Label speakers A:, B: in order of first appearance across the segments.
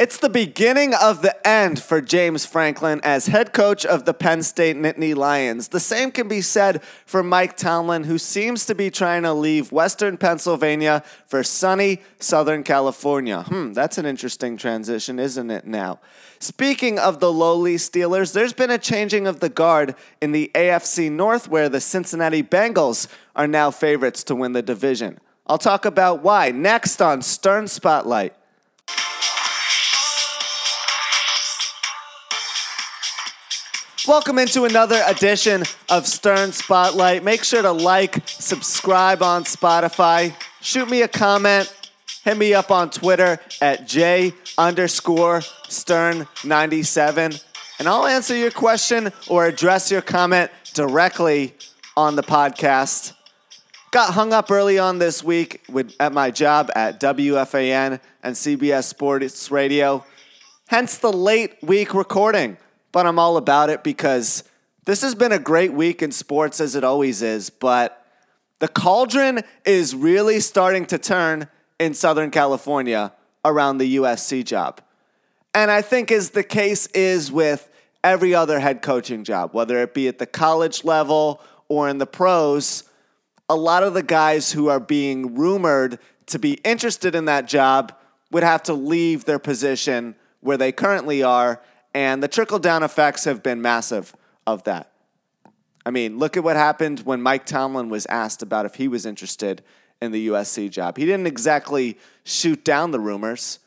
A: It's the beginning of the end for James Franklin as head coach of the Penn State Nittany Lions. The same can be said for Mike Tomlin, who seems to be trying to leave Western Pennsylvania for sunny Southern California. Hmm, that's an interesting transition, isn't it now? Speaking of the lowly Steelers, there's been a changing of the guard in the AFC North where the Cincinnati Bengals are now favorites to win the division. I'll talk about why next on Stern Spotlight. Welcome into another edition of Stern Spotlight. Make sure to like, subscribe on Spotify, shoot me a comment, hit me up on Twitter at J underscore Stern97, and I'll answer your question or address your comment directly on the podcast. Got hung up early on this week with, at my job at WFAN and CBS Sports Radio, hence the late week recording but I'm all about it because this has been a great week in sports as it always is, but the cauldron is really starting to turn in Southern California around the USC job. And I think as the case is with every other head coaching job, whether it be at the college level or in the pros, a lot of the guys who are being rumored to be interested in that job would have to leave their position where they currently are and the trickle down effects have been massive of that. I mean, look at what happened when Mike Tomlin was asked about if he was interested in the USC job. He didn't exactly shoot down the rumors,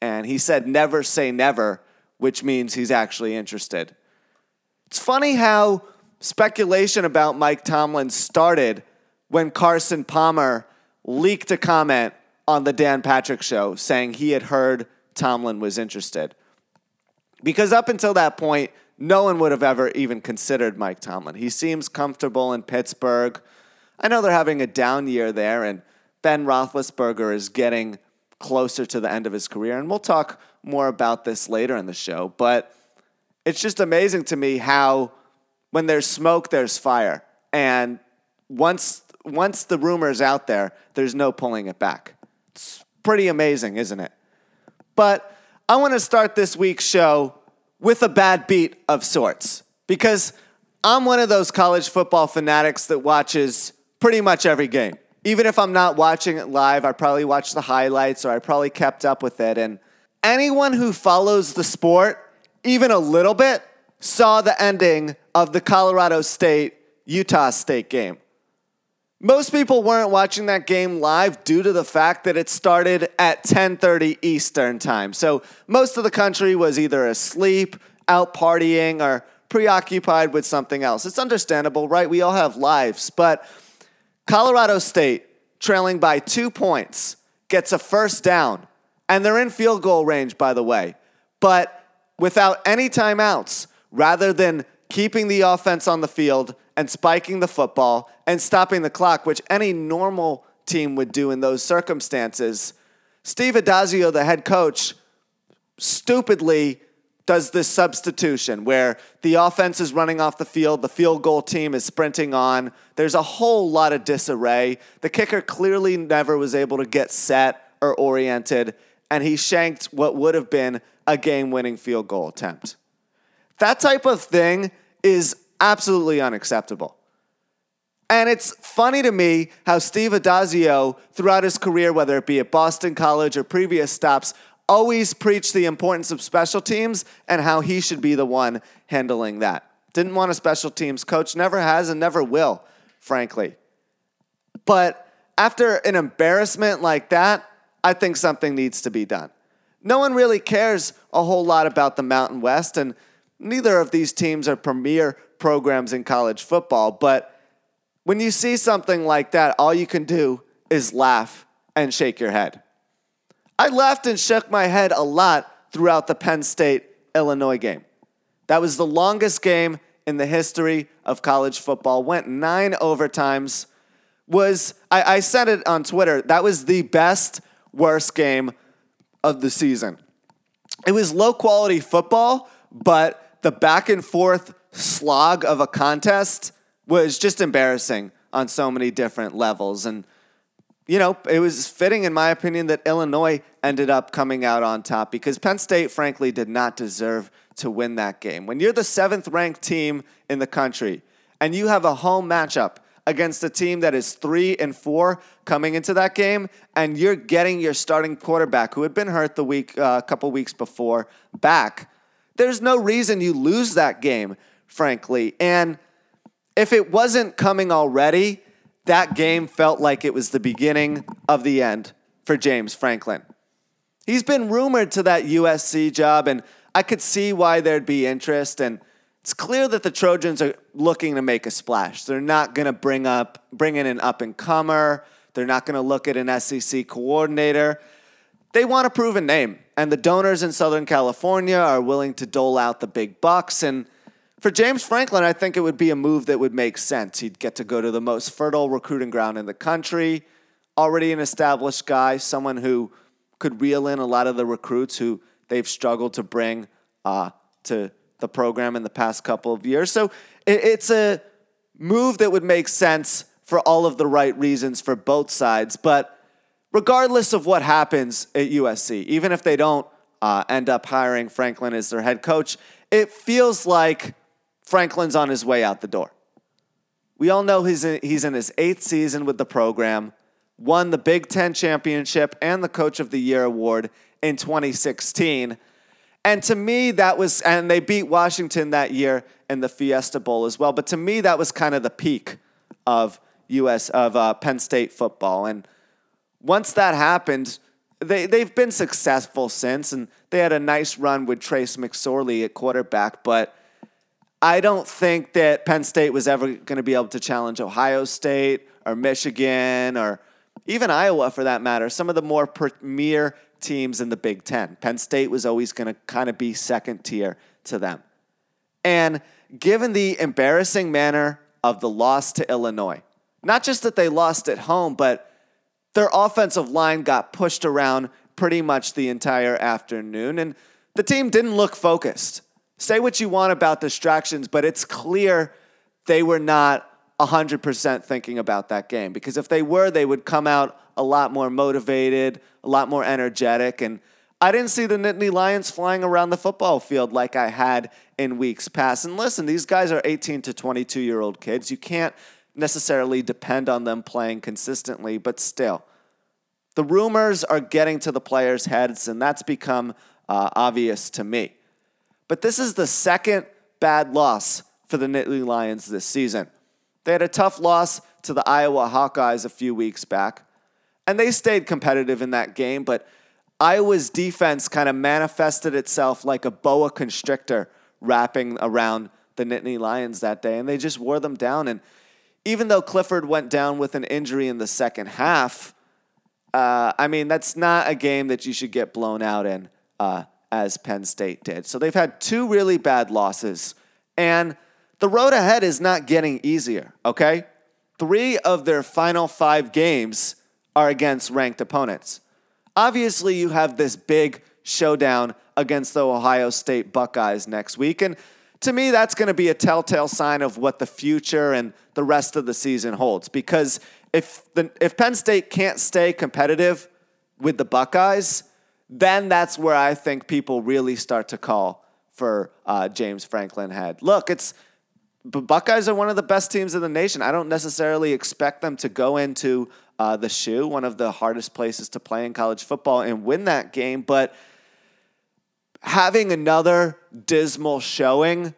A: and he said never say never, which means he's actually interested. It's funny how speculation about Mike Tomlin started when Carson Palmer leaked a comment on the Dan Patrick show saying he had heard Tomlin was interested. Because up until that point, no one would have ever even considered Mike Tomlin. He seems comfortable in Pittsburgh. I know they're having a down year there, and Ben Roethlisberger is getting closer to the end of his career. And we'll talk more about this later in the show. But it's just amazing to me how when there's smoke, there's fire. And once once the rumor is out there, there's no pulling it back. It's pretty amazing, isn't it? But I want to start this week's show with a bad beat of sorts because I'm one of those college football fanatics that watches pretty much every game. Even if I'm not watching it live, I probably watch the highlights or I probably kept up with it. And anyone who follows the sport, even a little bit, saw the ending of the Colorado State Utah State game. Most people weren't watching that game live due to the fact that it started at 10:30 Eastern time. So most of the country was either asleep, out partying or preoccupied with something else. It's understandable, right? We all have lives, but Colorado State trailing by 2 points gets a first down and they're in field goal range by the way. But without any timeouts, rather than keeping the offense on the field and spiking the football and stopping the clock, which any normal team would do in those circumstances. Steve Addazio, the head coach, stupidly does this substitution where the offense is running off the field, the field goal team is sprinting on. There's a whole lot of disarray. The kicker clearly never was able to get set or oriented, and he shanked what would have been a game winning field goal attempt. That type of thing is absolutely unacceptable. And it's funny to me how Steve Addazio, throughout his career, whether it be at Boston College or previous stops, always preached the importance of special teams and how he should be the one handling that. Didn't want a special teams coach, never has and never will, frankly. But after an embarrassment like that, I think something needs to be done. No one really cares a whole lot about the Mountain West, and neither of these teams are premier programs in college football. But when you see something like that, all you can do is laugh and shake your head. I laughed and shook my head a lot throughout the Penn State Illinois game. That was the longest game in the history of college football. Went nine overtimes. Was I, I said it on Twitter. That was the best worst game of the season. It was low quality football, but the back and forth slog of a contest was just embarrassing on so many different levels. And you know, it was fitting, in my opinion, that Illinois ended up coming out on top because Penn State, frankly, did not deserve to win that game. When you're the seventh ranked team in the country and you have a home matchup against a team that is three and four coming into that game, and you're getting your starting quarterback who had been hurt the week, a uh, couple weeks before, back, there's no reason you lose that game, frankly. And if it wasn't coming already, that game felt like it was the beginning of the end for James Franklin. He's been rumored to that USC job, and I could see why there'd be interest. And it's clear that the Trojans are looking to make a splash. They're not going to bring up bring in an up and comer. They're not going to look at an SEC coordinator. They want a proven name, and the donors in Southern California are willing to dole out the big bucks. And for James Franklin, I think it would be a move that would make sense. He'd get to go to the most fertile recruiting ground in the country, already an established guy, someone who could reel in a lot of the recruits who they've struggled to bring uh, to the program in the past couple of years. So it, it's a move that would make sense for all of the right reasons for both sides. But regardless of what happens at USC, even if they don't uh, end up hiring Franklin as their head coach, it feels like Franklin's on his way out the door. We all know he's in, he's in his eighth season with the program, won the Big Ten championship and the Coach of the Year award in 2016. And to me, that was, and they beat Washington that year in the Fiesta Bowl as well. But to me, that was kind of the peak of U.S. of uh, Penn State football. And once that happened, they they've been successful since, and they had a nice run with Trace McSorley at quarterback. But I don't think that Penn State was ever going to be able to challenge Ohio State or Michigan or even Iowa for that matter. Some of the more premier teams in the Big Ten. Penn State was always going to kind of be second tier to them. And given the embarrassing manner of the loss to Illinois, not just that they lost at home, but their offensive line got pushed around pretty much the entire afternoon, and the team didn't look focused. Say what you want about distractions, but it's clear they were not 100% thinking about that game because if they were, they would come out a lot more motivated, a lot more energetic. And I didn't see the Nittany Lions flying around the football field like I had in weeks past. And listen, these guys are 18 to 22 year old kids. You can't necessarily depend on them playing consistently, but still. The rumors are getting to the players' heads, and that's become uh, obvious to me. But this is the second bad loss for the Nittany Lions this season. They had a tough loss to the Iowa Hawkeyes a few weeks back, and they stayed competitive in that game, but Iowa's defense kind of manifested itself like a boa constrictor wrapping around the Nittany Lions that day, and they just wore them down. And even though Clifford went down with an injury in the second half, uh, I mean, that's not a game that you should get blown out in uh, as Penn State did. So they've had two really bad losses, and the road ahead is not getting easier, okay? Three of their final five games are against ranked opponents. Obviously, you have this big showdown against the Ohio State Buckeyes next week. And to me, that's going to be a telltale sign of what the future and the rest of the season holds. Because if, the, if Penn State can't stay competitive with the Buckeyes, then that's where I think people really start to call for uh, James Franklin head. Look, it's the Buckeyes are one of the best teams in the nation. I don't necessarily expect them to go into uh, the shoe, one of the hardest places to play in college football, and win that game. But having another dismal showing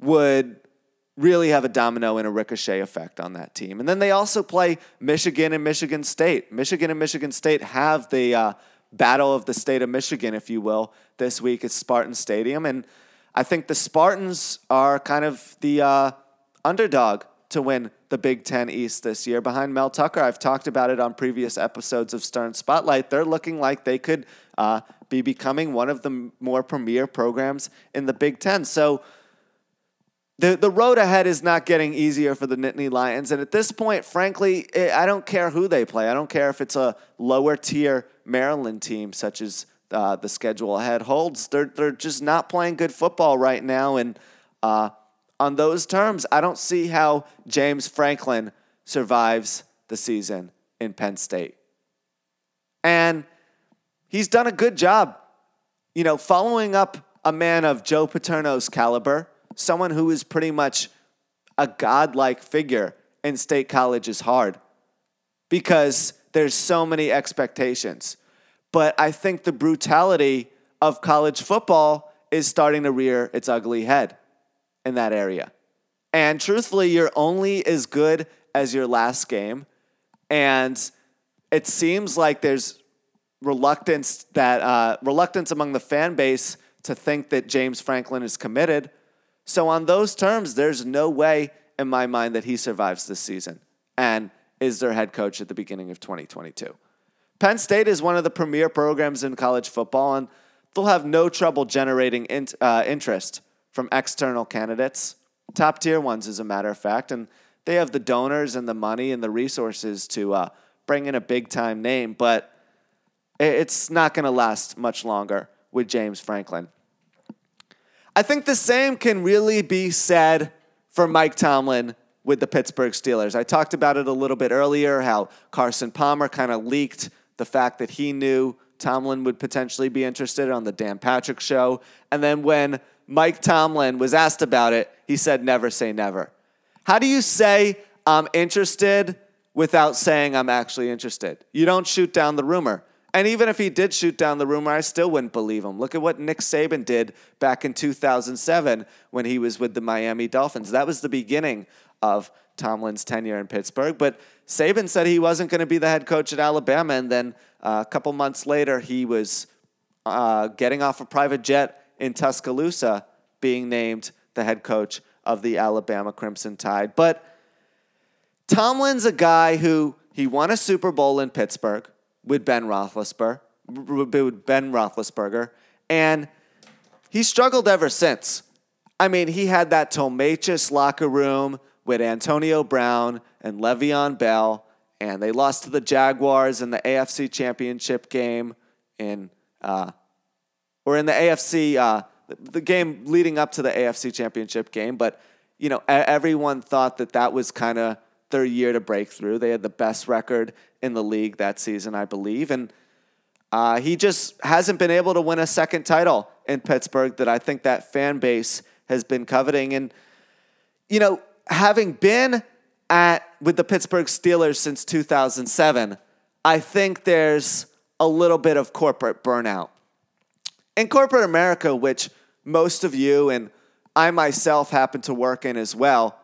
A: would really have a domino and a ricochet effect on that team. And then they also play Michigan and Michigan State. Michigan and Michigan State have the uh, battle of the state of Michigan, if you will, this week at Spartan Stadium. And I think the Spartans are kind of the uh, underdog to win the Big Ten East this year behind Mel Tucker. I've talked about it on previous episodes of Stern Spotlight. They're looking like they could uh, be becoming one of the more premier programs in the Big Ten. So the, the road ahead is not getting easier for the Nittany Lions. And at this point, frankly, I don't care who they play. I don't care if it's a lower tier Maryland team, such as uh, the schedule ahead holds. They're, they're just not playing good football right now. And uh, on those terms, I don't see how James Franklin survives the season in Penn State. And he's done a good job, you know, following up a man of Joe Paterno's caliber, someone who is pretty much a godlike figure in state college is hard because there's so many expectations. But I think the brutality of college football is starting to rear its ugly head in that area. And truthfully, you're only as good as your last game. And it seems like there's reluctance that uh, reluctance among the fan base to think that James Franklin is committed. So on those terms, there's no way in my mind that he survives this season and is their head coach at the beginning of 2022. Penn State is one of the premier programs in college football, and they'll have no trouble generating in, uh, interest from external candidates, top tier ones, as a matter of fact. And they have the donors and the money and the resources to uh, bring in a big time name, but it's not going to last much longer with James Franklin. I think the same can really be said for Mike Tomlin with the Pittsburgh Steelers. I talked about it a little bit earlier how Carson Palmer kind of leaked the fact that he knew Tomlin would potentially be interested on the Dan Patrick show. And then when Mike Tomlin was asked about it, he said, never say never. How do you say I'm interested without saying I'm actually interested? You don't shoot down the rumor. And even if he did shoot down the rumor, I still wouldn't believe him. Look at what Nick Saban did back in 2007 when he was with the Miami Dolphins. That was the beginning of Tomlin's tenure in Pittsburgh. But Saban said he wasn't going to be the head coach at Alabama. And then uh, a couple months later, he was uh, getting off a private jet in Tuscaloosa, being named the head coach of the Alabama Crimson Tide. But Tomlin's a guy who he won a Super Bowl in Pittsburgh with Ben Roethlisberger, with Ben Roethlisberger, and he struggled ever since. I mean, he had that tumultuous locker room with Antonio Brown and Le'Veon Bell, and they lost to the Jaguars in the AFC Championship game in, uh, or in the AFC, uh, the game leading up to the AFC Championship game. But you know, everyone thought that that was kind of their year to break through. They had the best record in the league that season, I believe. And uh, he just hasn't been able to win a second title in Pittsburgh that I think that fan base has been coveting. And, you know, having been at with the Pittsburgh Steelers since 2007, I think there's a little bit of corporate burnout. In corporate America, which most of you and I myself happen to work in as well,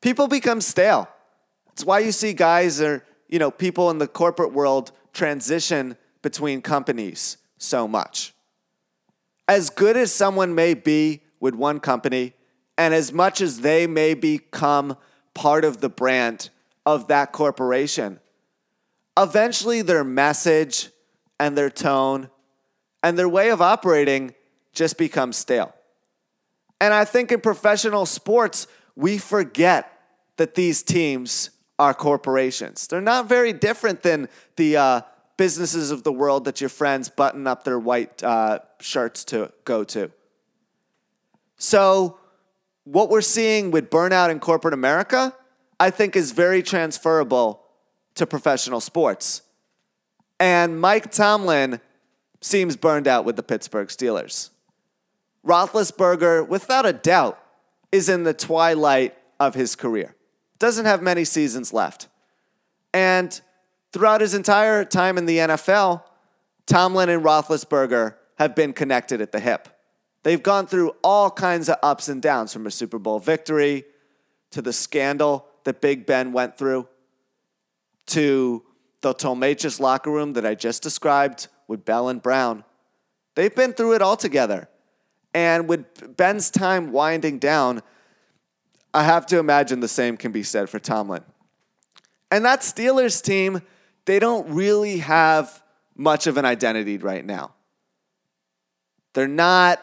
A: people become stale. It's why you see guys or you know people in the corporate world transition between companies so much. As good as someone may be with one company, and as much as they may become part of the brand of that corporation, eventually their message and their tone and their way of operating just becomes stale. And I think in professional sports, we forget that these teams are corporations. They're not very different than the uh, businesses of the world that your friends button up their white uh, shirts to go to. So, what we're seeing with burnout in corporate America, I think, is very transferable to professional sports. And Mike Tomlin seems burned out with the Pittsburgh Steelers. Roethlisberger, without a doubt, is in the twilight of his career doesn't have many seasons left. And throughout his entire time in the NFL, Tomlin and Roethlisberger have been connected at the hip. They've gone through all kinds of ups and downs from a Super Bowl victory to the scandal that Big Ben went through to the tumultuous locker room that I just described with Bell and Brown. They've been through it all together. And with Ben's time winding down, I have to imagine the same can be said for Tomlin. And that Steelers team, they don't really have much of an identity right now. They're not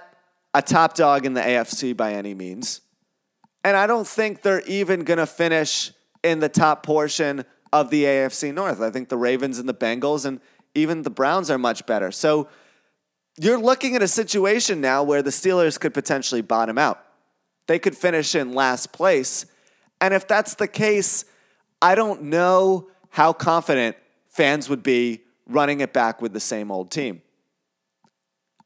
A: a top dog in the AFC by any means. And I don't think they're even going to finish in the top portion of the AFC North. I think the Ravens and the Bengals and even the Browns are much better. So you're looking at a situation now where the Steelers could potentially bottom out they could finish in last place. And if that's the case, I don't know how confident fans would be running it back with the same old team.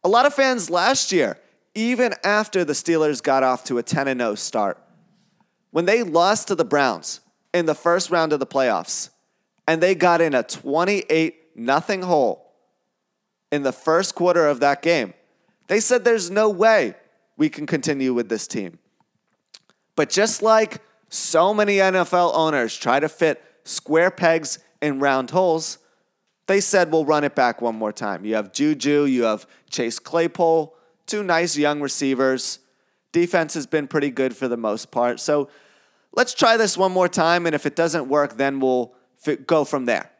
A: A lot of fans last year, even after the Steelers got off to a 10 0 start, when they lost to the Browns in the first round of the playoffs and they got in a 28 nothing hole in the first quarter of that game, they said there's no way we can continue with this team. But just like so many NFL owners try to fit square pegs in round holes, they said we'll run it back one more time. You have Juju, you have Chase Claypool, two nice young receivers. Defense has been pretty good for the most part. So let's try this one more time. And if it doesn't work, then we'll go from there.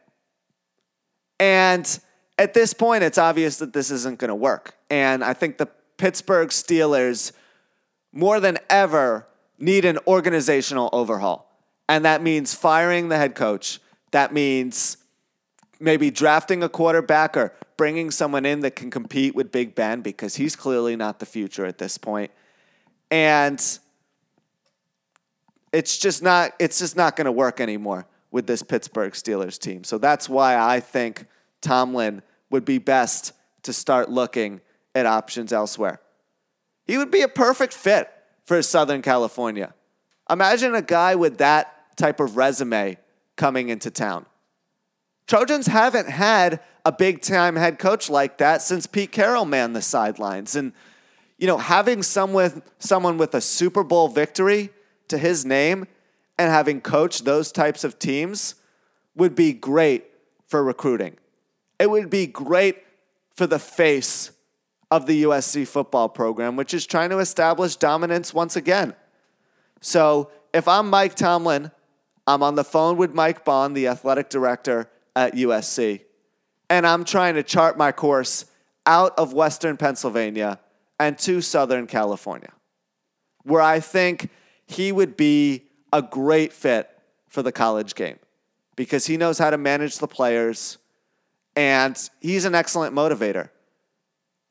A: And at this point, it's obvious that this isn't going to work. And I think the Pittsburgh Steelers, more than ever, need an organizational overhaul. And that means firing the head coach. That means maybe drafting a quarterback or bringing someone in that can compete with Big Ben because he's clearly not the future at this point. And it's just not it's just not going to work anymore with this Pittsburgh Steelers team. So that's why I think Tomlin would be best to start looking at options elsewhere. He would be a perfect fit for Southern California. Imagine a guy with that type of resume coming into town. Trojans haven't had a big time head coach like that since Pete Carroll manned the sidelines. And, you know, having someone, with someone with a Super Bowl victory to his name and having coached those types of teams would be great for recruiting. It would be great for the face of the USC football program, which is trying to establish dominance once again. So if I'm Mike Tomlin, I'm on the phone with Mike Bohn, the athletic director at USC, and I'm trying to chart my course out of Western Pennsylvania and to Southern California, where I think he would be a great fit for the college game because he knows how to manage the players and he's an excellent motivator.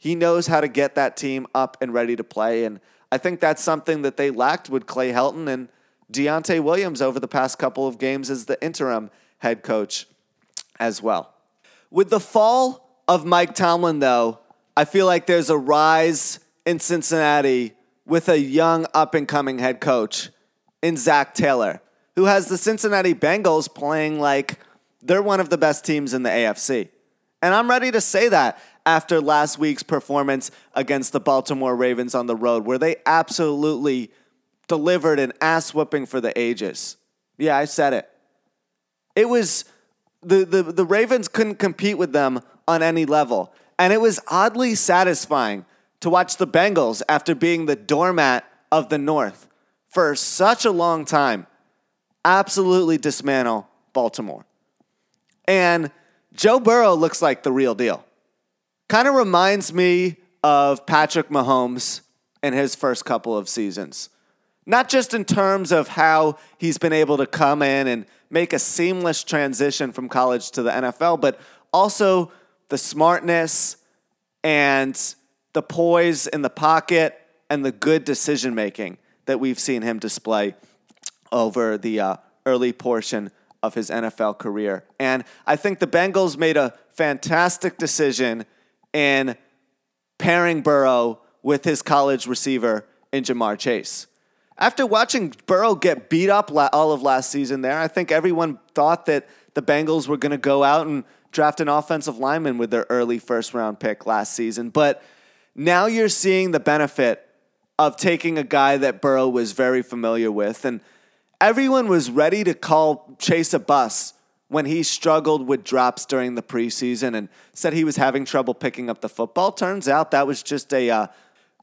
A: He knows how to get that team up and ready to play. And I think that's something that they lacked with Clay Helton and Donte Williams over the past couple of games as the interim head coach as well. With the fall of Mike Tomlin, though, I feel like there's a rise in Cincinnati with a young up and coming head coach in Zac Taylor, who has the Cincinnati Bengals playing like they're one of the best teams in the AFC. And I'm ready to say that after last week's performance against the Baltimore Ravens on the road, where they absolutely delivered an ass whooping for the ages. Yeah, I said it. It was the, the, the Ravens couldn't compete with them on any level. And it was oddly satisfying to watch the Bengals after being the doormat of the North for such a long time absolutely dismantle Baltimore. And Joe Burrow looks like the real deal. Kind of reminds me of Patrick Mahomes in his first couple of seasons. Not just in terms of how he's been able to come in and make a seamless transition from college to the NFL, but also the smartness and the poise in the pocket and the good decision making that we've seen him display over the uh, early portion of his NFL career. And I think the Bengals made a fantastic decision in pairing Burrow with his college receiver in Ja'Marr Chase. After watching Burrow get beat up all of last season there, I think everyone thought that the Bengals were going to go out and draft an offensive lineman with their early first round pick last season. But now you're seeing the benefit of taking a guy that Burrow was very familiar with. And everyone was ready to call Chase a bus when he struggled with drops during the preseason and said he was having trouble picking up the football. Turns out that was just a uh,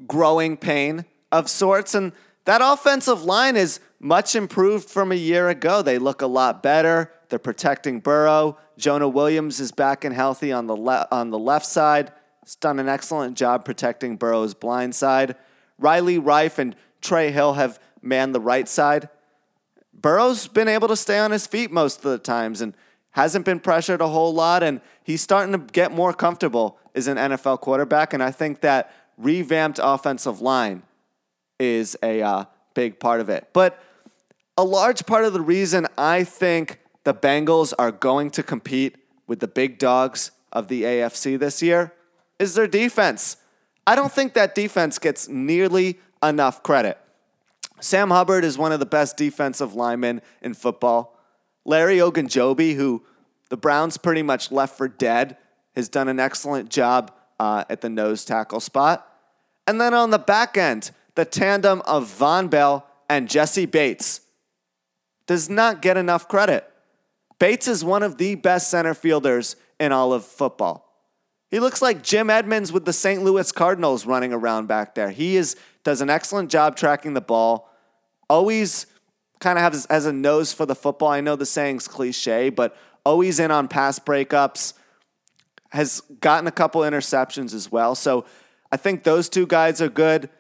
A: growing pain of sorts. And that offensive line is much improved from a year ago. They look a lot better. They're protecting Burrow. Jonah Williams is back and healthy on the le- on the left side. He's done an excellent job protecting Burrow's blind side. Riley Reiff and Trey Hill have manned the right side. Burrow's been able to stay on his feet most of the times and hasn't been pressured a whole lot, and he's starting to get more comfortable as an NFL quarterback. And I think that revamped offensive line is a uh, big part of it. But a large part of the reason I think the Bengals are going to compete with the big dogs of the AFC this year is their defense. I don't think that defense gets nearly enough credit. Sam Hubbard is one of the best defensive linemen in football. Larry Ogunjobi, who the Browns pretty much left for dead, has done an excellent job uh, at the nose tackle spot. And then on the back end, the tandem of Vonn Bell and Jessie Bates does not get enough credit. Bates is one of the best center fielders in all of football. He looks like Jim Edmonds with the St. Louis Cardinals running around back there. He is does an excellent job tracking the ball. Always kind of has, has a nose for the football. I know the saying's cliche, but always in on pass breakups. Has gotten a couple interceptions as well. So I think those two guys are good.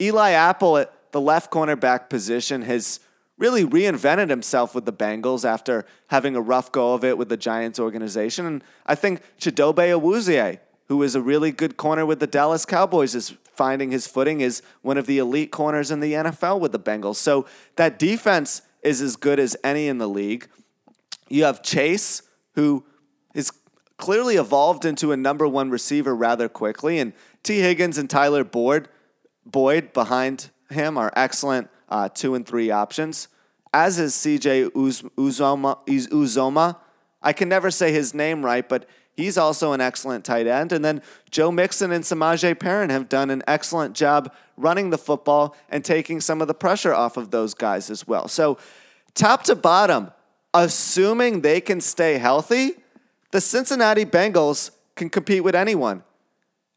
A: Eli Apple at the left cornerback position has really reinvented himself with the Bengals after having a rough go of it with the Giants organization. And I think Chidobe Awuzie, who is a really good corner with the Dallas Cowboys, is finding his footing is one of the elite corners in the NFL with the Bengals. So that defense is as good as any in the league. You have Chase, who is clearly evolved into a number one receiver rather quickly, and Tee Higgins and Tyler Boyd, Boyd behind him are excellent uh, two and three options, as is CJ Uz- Uzomah, Uzomah. I can never say his name right, but he's also an excellent tight end. And then Joe Mixon and Samaje Perine have done an excellent job running the football and taking some of the pressure off of those guys as well. So, top to bottom, assuming they can stay healthy, the Cincinnati Bengals can compete with anyone.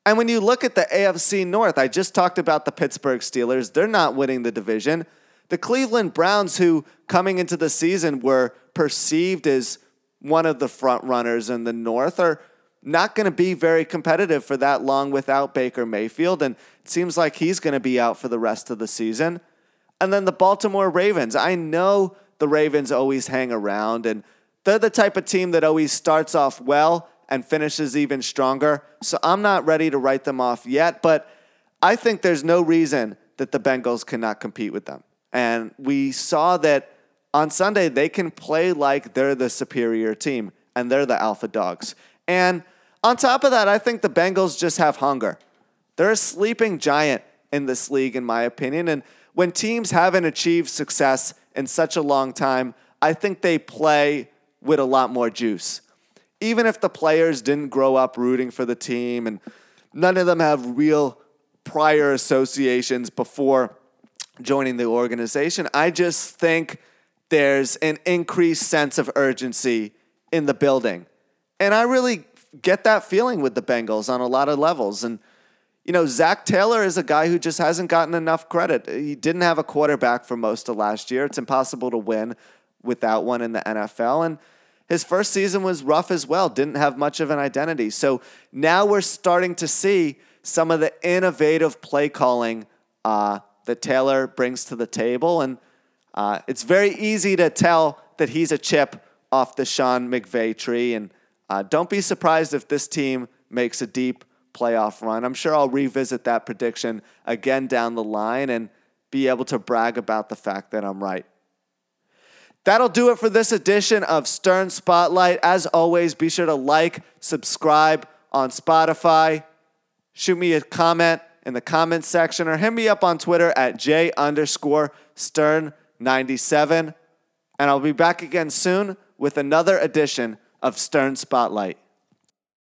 A: And when you look at the AFC North, I just talked about the Pittsburgh Steelers. They're not winning the division. The Cleveland Browns, who coming into the season were perceived as one of the front runners in the North, are not going to be very competitive for that long without Baker Mayfield. And it seems like he's going to be out for the rest of the season. And then the Baltimore Ravens. I know the Ravens always hang around, and they're the type of team that always starts off well and finishes even stronger. So I'm not ready to write them off yet, but I think there's no reason that the Bengals cannot compete with them. And we saw that on Sunday, they can play like they're the superior team and they're the alpha dogs. And on top of that, I think the Bengals just have hunger. They're a sleeping giant in this league, in my opinion. And when teams haven't achieved success in such a long time, I think they play with a lot more juice even if the players didn't grow up rooting for the team and none of them have real prior associations before joining the organization, I just think there's an increased sense of urgency in the building. And I really get that feeling with the Bengals on a lot of levels. And, you know, Zac Taylor is a guy who just hasn't gotten enough credit. He didn't have a quarterback for most of last year. It's impossible to win without one in the NFL. And his first season was rough as well, didn't have much of an identity. So now we're starting to see some of the innovative play calling uh, that Taylor brings to the table. And uh, it's very easy to tell that he's a chip off the Sean McVay tree. And uh, don't be surprised if this team makes a deep playoff run. I'm sure I'll revisit that prediction again down the line and be able to brag about the fact that I'm right. That'll do it for this edition of Stern Spotlight. As always, be sure to like, subscribe on Spotify. Shoot me a comment in the comments section or hit me up on Twitter at J underscore Stern97. And I'll be back again soon with another edition of Stern Spotlight.